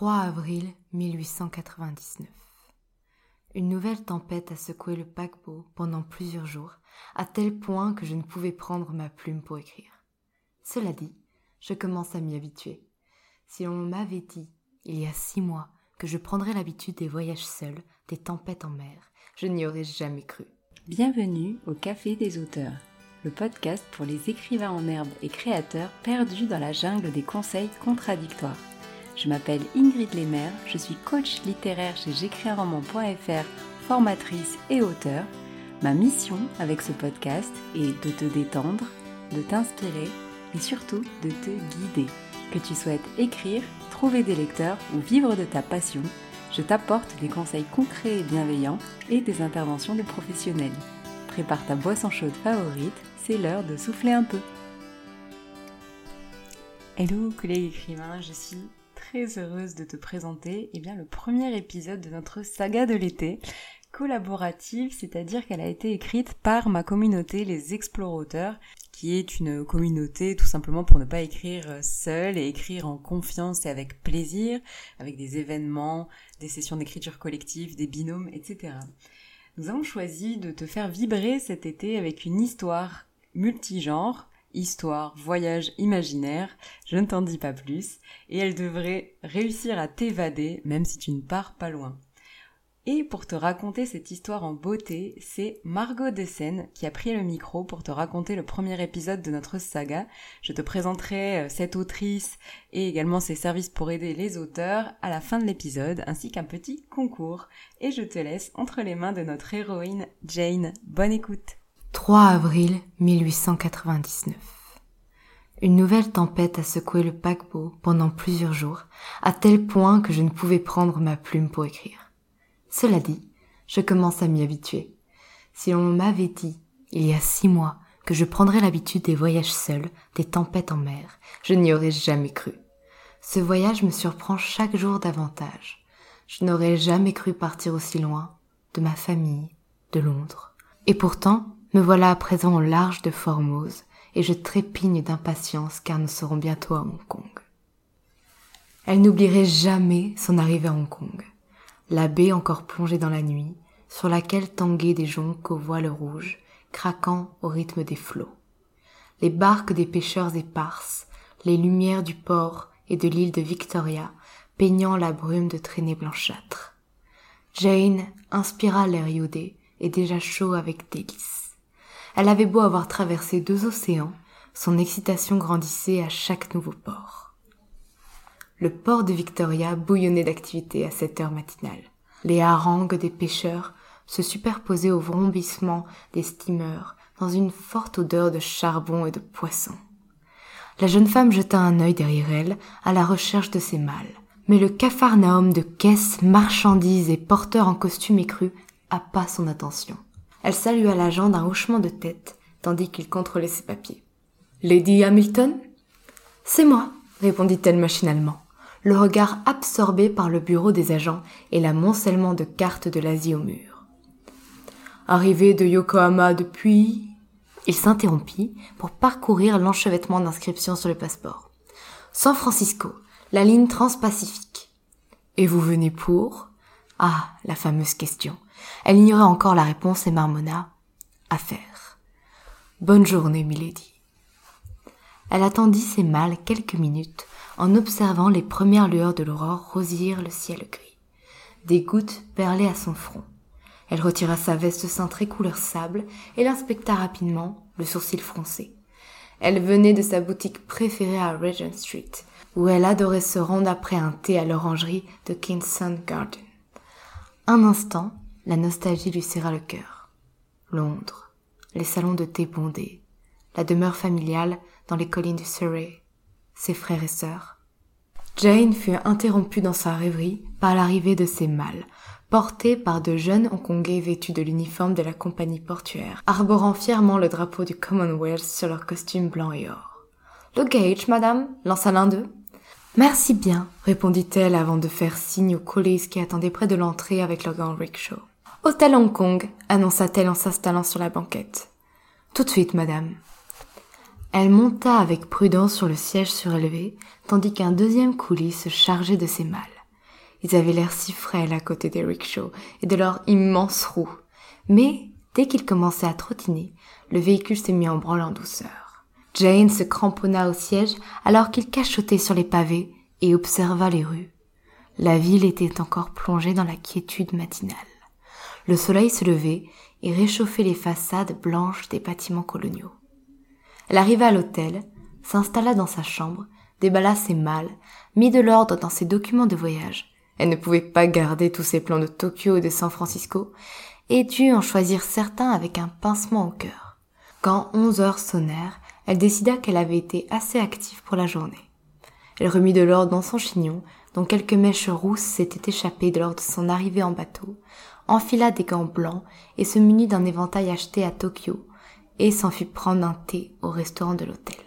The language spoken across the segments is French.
3 avril 1899. Une nouvelle tempête a secoué le paquebot pendant plusieurs jours, à tel point que je ne pouvais prendre ma plume pour écrire. Cela dit, je commence à m'y habituer. Si l'on m'avait dit, il y a six mois, que je prendrais l'habitude des voyages seuls, des tempêtes en mer, je n'y aurais jamais cru. Bienvenue au Café des auteurs, le podcast pour les écrivains en herbe et créateurs perdus dans la jungle des conseils contradictoires. Je m'appelle Ingrid Lemaire, je suis coach littéraire chez j'écrisunroman.fr, formatrice et auteur. Ma mission avec ce podcast est de te détendre, de t'inspirer et surtout de te guider. Que tu souhaites écrire, trouver des lecteurs ou vivre de ta passion, je t'apporte des conseils concrets et bienveillants et des interventions de professionnels. Prépare ta boisson chaude favorite, c'est l'heure de souffler un peu. Hello collègues écrivains, je suis très heureuse de te présenter eh bien, le premier épisode de notre saga de l'été, collaborative, c'est-à-dire qu'elle a été écrite par ma communauté, les Explorateurs, qui est une communauté tout simplement pour ne pas écrire seul et écrire en confiance et avec plaisir, avec des événements, des sessions d'écriture collective, des binômes, etc. Nous avons choisi de te faire vibrer cet été avec une histoire multigenre histoire, voyage imaginaire, je ne t'en dis pas plus, et elle devrait réussir à t'évader même si tu ne pars pas loin. Et pour te raconter cette histoire en beauté, c'est Margot Dessen qui a pris le micro pour te raconter le premier épisode de notre saga. Je te présenterai euh, cette autrice et également ses services pour aider les auteurs à la fin de l'épisode, ainsi qu'un petit concours. Et je te laisse entre les mains de notre héroïne Jane. Bonne écoute 3 avril 1899. Une nouvelle tempête a secoué le paquebot pendant plusieurs jours, à tel point que je ne pouvais prendre ma plume pour écrire. Cela dit, je commence à m'y habituer. Si l'on m'avait dit, il y a six mois, que je prendrais l'habitude des voyages seuls, des tempêtes en mer, je n'y aurais jamais cru. Ce voyage me surprend chaque jour davantage. Je n'aurais jamais cru partir aussi loin, de ma famille, de Londres. Et pourtant, me voilà à présent au large de Formose, et je trépigne d'impatience car nous serons bientôt à Hong Kong. Elle n'oublierait jamais son arrivée à Hong Kong. La baie encore plongée dans la nuit, sur laquelle tanguaient des jonques aux voiles rouges, craquant au rythme des flots. Les barques des pêcheurs éparses, les lumières du port et de l'île de Victoria, peignant la brume de traînées blanchâtres. Jane inspira l'air iodé et déjà chaud avec délice. Elle avait beau avoir traversé deux océans, son excitation grandissait à chaque nouveau port. Le port de Victoria bouillonnait d'activité à cette heure matinale. Les harangues des pêcheurs se superposaient au vrombissement des steamers dans une forte odeur de charbon et de poisson. La jeune femme jeta un œil derrière elle à la recherche de ses mâles. Mais le capharnaüm de caisses, marchandises et porteurs en costume écru pas son attention. Elle salua l'agent d'un hochement de tête, tandis qu'il contrôlait ses papiers. Lady Hamilton? C'est moi, répondit-elle machinalement, le regard absorbé par le bureau des agents et l'amoncellement de cartes de l'Asie au mur. Arrivé de Yokohama depuis... Il s'interrompit pour parcourir l'enchevêtrement d'inscriptions sur le passeport. San Francisco, la ligne transpacifique. Et vous venez pour? Ah, la fameuse question. Elle ignorait encore la réponse et marmonna à faire. Bonne journée, milady. Elle attendit ses mâles quelques minutes en observant les premières lueurs de l'aurore rosir le ciel gris. Des gouttes perlaient à son front. Elle retira sa veste cintrée couleur sable et l'inspecta rapidement, le sourcil froncé. Elle venait de sa boutique préférée à Regent Street, où elle adorait se rendre après un thé à l'orangerie de Kingston Garden. Un instant, la nostalgie lui serra le cœur. Londres, les salons de thé bondés, la demeure familiale dans les collines du Surrey, ses frères et sœurs. Jane fut interrompue dans sa rêverie par l'arrivée de ses mâles, portés par de jeunes Hongkongais vêtus de l'uniforme de la compagnie portuaire, arborant fièrement le drapeau du Commonwealth sur leur costume blanc et or. Le gage, madame, lança l'un d'eux. Merci bien, répondit-elle avant de faire signe aux colis qui attendaient près de l'entrée avec leur grand rickshaw. Hôtel Hong Kong, annonça-t-elle en s'installant sur la banquette. Tout de suite, madame. Elle monta avec prudence sur le siège surélevé, tandis qu'un deuxième coulis se chargeait de ses malles. Ils avaient l'air si frêles à côté des rickshaws et de leurs immenses roues. Mais, dès qu'ils commençaient à trottiner, le véhicule s'est mis en branle en douceur. Jane se cramponna au siège alors qu'il cachotait sur les pavés et observa les rues. La ville était encore plongée dans la quiétude matinale. Le soleil se levait et réchauffait les façades blanches des bâtiments coloniaux. Elle arriva à l'hôtel, s'installa dans sa chambre, déballa ses malles, mit de l'ordre dans ses documents de voyage. Elle ne pouvait pas garder tous ses plans de Tokyo et de San Francisco, et dut en choisir certains avec un pincement au cœur. Quand onze heures sonnèrent, elle décida qu'elle avait été assez active pour la journée. Elle remit de l'ordre dans son chignon, dont quelques mèches rousses s'étaient échappées lors de son arrivée en bateau, enfila des gants blancs et se munit d'un éventail acheté à Tokyo, et s'en fit prendre un thé au restaurant de l'hôtel.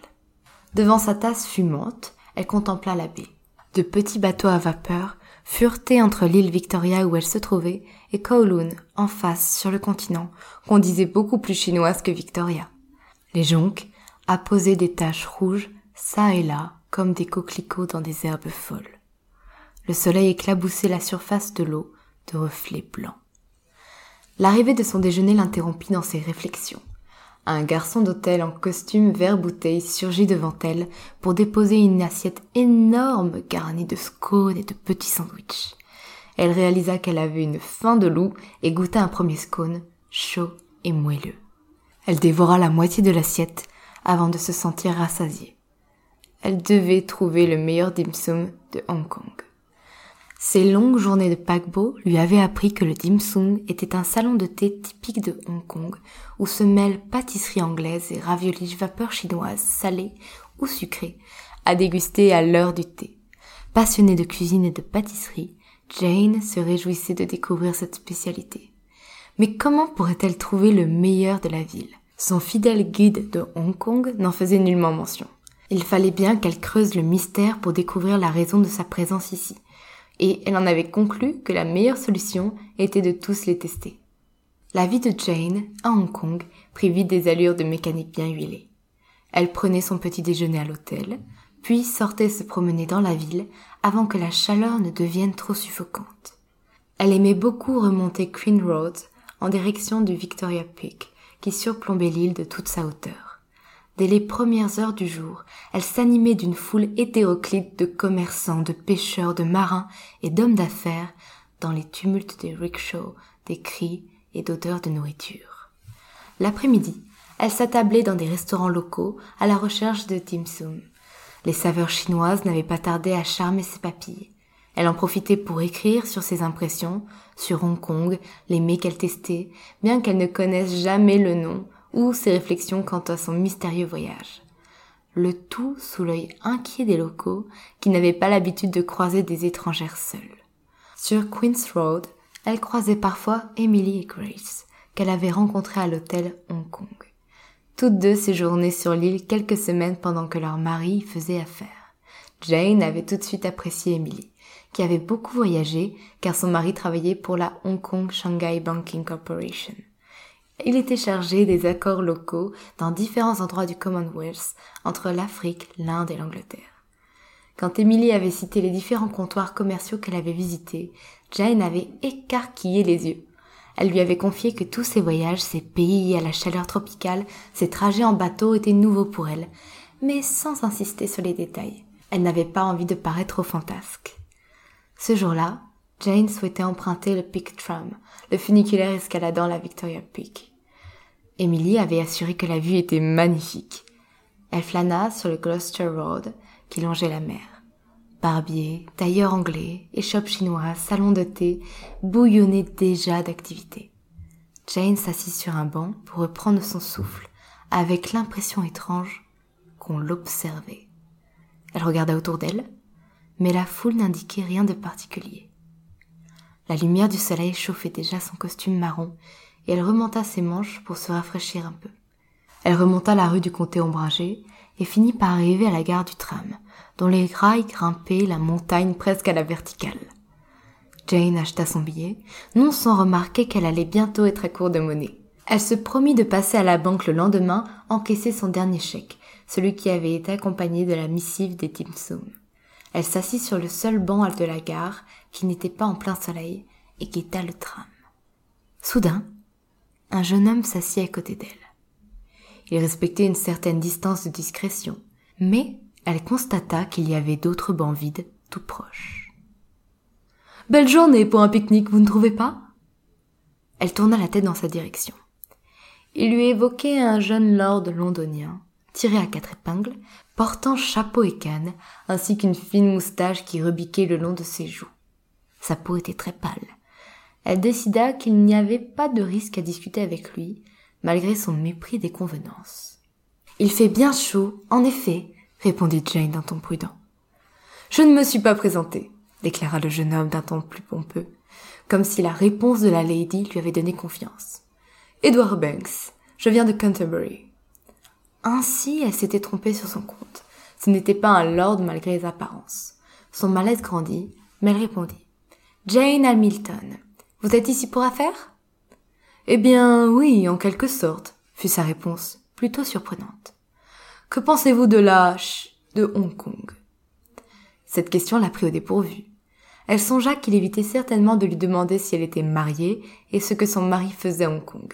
Devant sa tasse fumante, elle contempla la baie. De petits bateaux à vapeur furetés entre l'île Victoria où elle se trouvait et Kowloon, en face, sur le continent, qu'on disait beaucoup plus chinoise que Victoria. Les jonques apposaient des taches rouges, çà et là, comme des coquelicots dans des herbes folles. Le soleil éclaboussait la surface de l'eau de reflets blancs. L'arrivée de son déjeuner l'interrompit dans ses réflexions. Un garçon d'hôtel en costume vert bouteille surgit devant elle pour déposer une assiette énorme garnie de scones et de petits sandwichs. Elle réalisa qu'elle avait une faim de loup et goûta un premier scone, chaud et moelleux. Elle dévora la moitié de l'assiette avant de se sentir rassasiée. Elle devait trouver le meilleur dim sum de Hong Kong. Ses longues journées de paquebot lui avaient appris que le dim sum était un salon de thé typique de Hong Kong où se mêlent pâtisserie anglaise et raviolis vapeur chinoise salée ou sucrée à déguster à l'heure du thé. Passionnée de cuisine et de pâtisserie, Jane se réjouissait de découvrir cette spécialité. Mais comment pourrait-elle trouver le meilleur de la ville? Son fidèle guide de Hong Kong n'en faisait nullement mention. Il fallait bien qu'elle creuse le mystère pour découvrir la raison de sa présence ici et elle en avait conclu que la meilleure solution était de tous les tester. La vie de Jane, à Hong Kong, prit vite des allures de mécanique bien huilée. Elle prenait son petit déjeuner à l'hôtel, puis sortait se promener dans la ville avant que la chaleur ne devienne trop suffocante. Elle aimait beaucoup remonter Queen Road en direction du Victoria Peak, qui surplombait l'île de toute sa hauteur. Dès les premières heures du jour, elle s'animait d'une foule hétéroclite de commerçants, de pêcheurs, de marins et d'hommes d'affaires dans les tumultes des rickshaws, des cris et d'odeurs de nourriture. L'après-midi, elle s'attablait dans des restaurants locaux à la recherche de dim sum. Les saveurs chinoises n'avaient pas tardé à charmer ses papilles. Elle en profitait pour écrire sur ses impressions, sur Hong Kong, les mets qu'elle testait, bien qu'elle ne connaisse jamais le nom ou ses réflexions quant à son mystérieux voyage. Le tout sous l'œil inquiet des locaux qui n'avaient pas l'habitude de croiser des étrangères seules. Sur Queen's Road, elle croisait parfois Emily et Grace, qu'elle avait rencontrées à l'hôtel Hong Kong. Toutes deux séjournaient sur l'île quelques semaines pendant que leur mari faisait affaire. Jane avait tout de suite apprécié Emily, qui avait beaucoup voyagé car son mari travaillait pour la Hong Kong Shanghai Banking Corporation. Il était chargé des accords locaux dans différents endroits du Commonwealth entre l'Afrique, l'Inde et l'Angleterre. Quand Emily avait cité les différents comptoirs commerciaux qu'elle avait visités, Jane avait écarquillé les yeux. Elle lui avait confié que tous ses voyages, ses pays à la chaleur tropicale, ses trajets en bateau étaient nouveaux pour elle, mais sans insister sur les détails. Elle n'avait pas envie de paraître trop fantasque. Ce jour-là, Jane souhaitait emprunter le Peak Tram, le funiculaire escaladant la Victoria Peak. Emily avait assuré que la vue était magnifique. Elle flâna sur le Gloucester Road qui longeait la mer. Barbier, tailleur anglais, échoppe chinoise, salon de thé bouillonnaient déjà d'activité. Jane s'assit sur un banc pour reprendre son souffle, avec l'impression étrange qu'on l'observait. Elle regarda autour d'elle, mais la foule n'indiquait rien de particulier. La lumière du soleil chauffait déjà son costume marron, et elle remonta ses manches pour se rafraîchir un peu. Elle remonta la rue du comté ombragé et finit par arriver à la gare du tram, dont les rails grimpaient la montagne presque à la verticale. Jane acheta son billet, non sans remarquer qu'elle allait bientôt être à court de monnaie. Elle se promit de passer à la banque le lendemain encaisser son dernier chèque, celui qui avait été accompagné de la missive des Tim Elle s'assit sur le seul banc de la gare qui n'était pas en plein soleil et guetta le tram. Soudain, un jeune homme s'assit à côté d'elle. Il respectait une certaine distance de discrétion, mais elle constata qu'il y avait d'autres bancs vides tout proches. Belle journée pour un pique-nique, vous ne trouvez pas? Elle tourna la tête dans sa direction. Il lui évoquait un jeune lord londonien, tiré à quatre épingles, portant chapeau et canne, ainsi qu'une fine moustache qui rebiquait le long de ses joues. Sa peau était très pâle. Elle décida qu'il n'y avait pas de risque à discuter avec lui, malgré son mépris des convenances. Il fait bien chaud, en effet, répondit Jane d'un ton prudent. Je ne me suis pas présenté, déclara le jeune homme d'un ton plus pompeux, comme si la réponse de la lady lui avait donné confiance. Edward Banks, je viens de Canterbury. Ainsi, elle s'était trompée sur son compte. Ce n'était pas un lord malgré les apparences. Son malaise grandit, mais elle répondit. Jane Hamilton, vous êtes ici pour affaires? Eh bien, oui, en quelque sorte, fut sa réponse, plutôt surprenante. Que pensez-vous de la de Hong Kong? Cette question l'a pris au dépourvu. Elle songea qu'il évitait certainement de lui demander si elle était mariée et ce que son mari faisait à Hong Kong.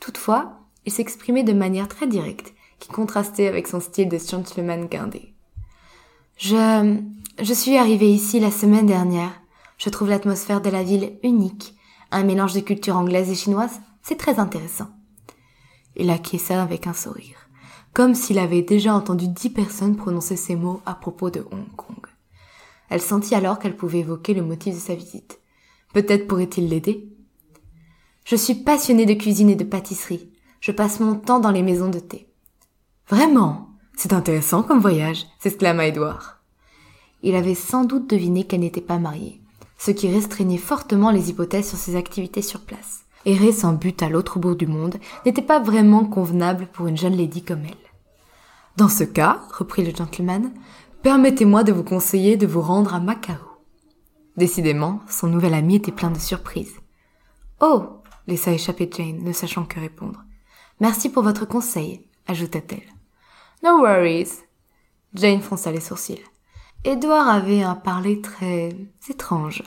Toutefois, il s'exprimait de manière très directe, qui contrastait avec son style de gentleman guindé. Je, je suis arrivée ici la semaine dernière. Je trouve l'atmosphère de la ville unique. Un mélange de culture anglaise et chinoise, c'est très intéressant. Il acquiesça avec un sourire, comme s'il avait déjà entendu dix personnes prononcer ces mots à propos de Hong Kong. Elle sentit alors qu'elle pouvait évoquer le motif de sa visite. Peut-être pourrait-il l'aider? Je suis passionnée de cuisine et de pâtisserie. Je passe mon temps dans les maisons de thé. Vraiment C'est intéressant comme voyage, s'exclama Edouard. Il avait sans doute deviné qu'elle n'était pas mariée, ce qui restreignait fortement les hypothèses sur ses activités sur place. Errer sans but à l'autre bout du monde n'était pas vraiment convenable pour une jeune lady comme elle. Dans ce cas, reprit le gentleman, permettez-moi de vous conseiller de vous rendre à Macao. Décidément, son nouvel ami était plein de surprises. Oh laissa échapper Jane, ne sachant que répondre. Merci pour votre conseil, ajouta-t-elle. No worries. Jane fronça les sourcils. Edward avait un parler très étrange.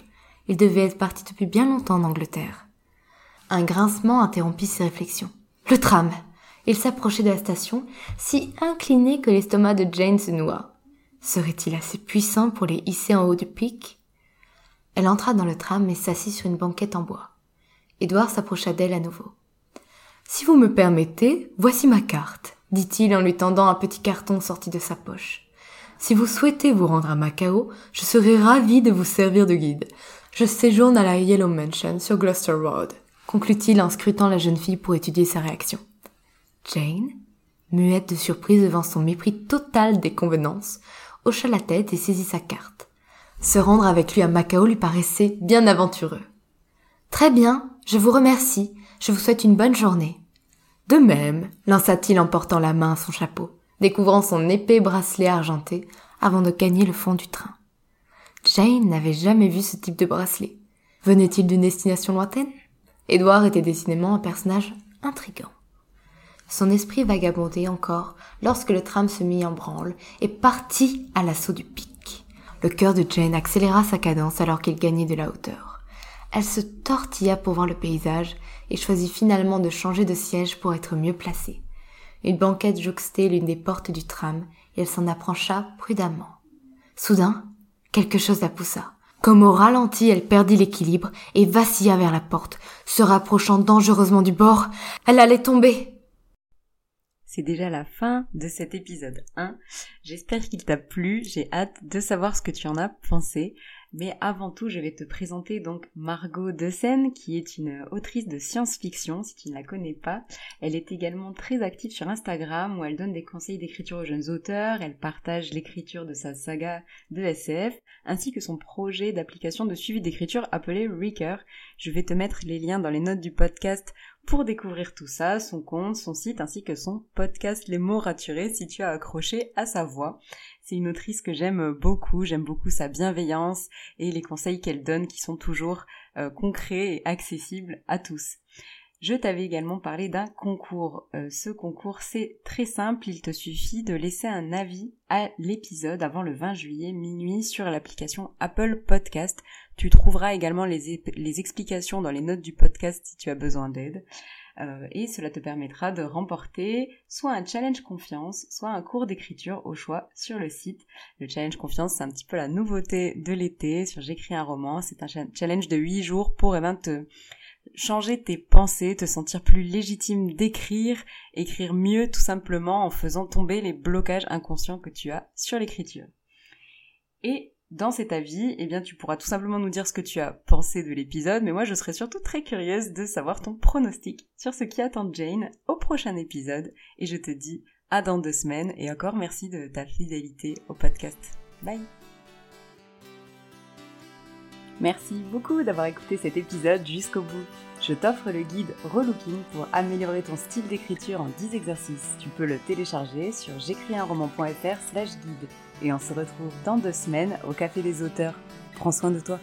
Il devait être parti depuis bien longtemps en Angleterre. Un grincement interrompit ses réflexions. Le tram. Il s'approchait de la station, si incliné que l'estomac de Jane se noua. Serait-il assez puissant pour les hisser en haut du pic? Elle entra dans le tram et s'assit sur une banquette en bois. Édouard s'approcha d'elle à nouveau. Si vous me permettez, voici ma carte, dit-il en lui tendant un petit carton sorti de sa poche. Si vous souhaitez vous rendre à Macao, je serai ravi de vous servir de guide. Je séjourne à la Yellow Mansion sur Gloucester Road, conclut-il en scrutant la jeune fille pour étudier sa réaction. Jane, muette de surprise devant son mépris total des convenances, hocha la tête et saisit sa carte. Se rendre avec lui à Macao lui paraissait bien aventureux. Très bien, je vous remercie. Je vous souhaite une bonne journée. De même, lança-t-il en portant la main à son chapeau, découvrant son épais bracelet argenté avant de gagner le fond du train. Jane n'avait jamais vu ce type de bracelet. Venait-il d'une destination lointaine? Édouard était décidément un personnage intrigant. Son esprit vagabondait encore lorsque le tram se mit en branle et partit à l'assaut du pic. Le cœur de Jane accéléra sa cadence alors qu'il gagnait de la hauteur. Elle se tortilla pour voir le paysage et choisit finalement de changer de siège pour être mieux placée. Une banquette jouxtait l'une des portes du tram et elle s'en approcha prudemment. Soudain, quelque chose la poussa. Comme au ralenti, elle perdit l'équilibre et vacilla vers la porte, se rapprochant dangereusement du bord. Elle allait tomber. C'est déjà la fin de cet épisode 1. J'espère qu'il t'a plu. J'ai hâte de savoir ce que tu en as pensé. Mais avant tout, je vais te présenter donc Margot Dessen, qui est une autrice de science-fiction, si tu ne la connais pas. Elle est également très active sur Instagram, où elle donne des conseils d'écriture aux jeunes auteurs, elle partage l'écriture de sa saga de SF, ainsi que son projet d'application de suivi d'écriture appelé Reaker. Je vais te mettre les liens dans les notes du podcast pour découvrir tout ça, son compte, son site, ainsi que son podcast Les mots raturés, si tu as accroché à sa voix. C'est une autrice que j'aime beaucoup, j'aime beaucoup sa bienveillance et les conseils qu'elle donne qui sont toujours euh, concrets et accessibles à tous. Je t'avais également parlé d'un concours. Euh, ce concours, c'est très simple, il te suffit de laisser un avis à l'épisode avant le 20 juillet minuit sur l'application Apple Podcast. Tu trouveras également les, explications dans les notes du podcast si tu as besoin d'aide. Euh, et cela te permettra de remporter soit un challenge confiance, soit un cours d'écriture au choix sur le site. Le challenge confiance, c'est un petit peu la nouveauté de l'été sur J'écris un roman. C'est un challenge de 8 jours pour eh ben, te changer tes pensées, te sentir plus légitime d'écrire, écrire mieux tout simplement en faisant tomber les blocages inconscients que tu as sur l'écriture. Et dans cet avis, eh bien, tu pourras tout simplement nous dire ce que tu as pensé de l'épisode, mais moi, je serais surtout très curieuse de savoir ton pronostic sur ce qui attend Jane au prochain épisode, et je te dis à dans deux semaines, et encore merci de ta fidélité au podcast. Bye! Merci beaucoup d'avoir écouté cet épisode jusqu'au bout. Je t'offre le guide Relooking pour améliorer ton style d'écriture en 10 exercices. Tu peux le télécharger sur j'écrisunroman.fr slash guide. Et on se retrouve dans deux semaines au Café des auteurs. Prends soin de toi.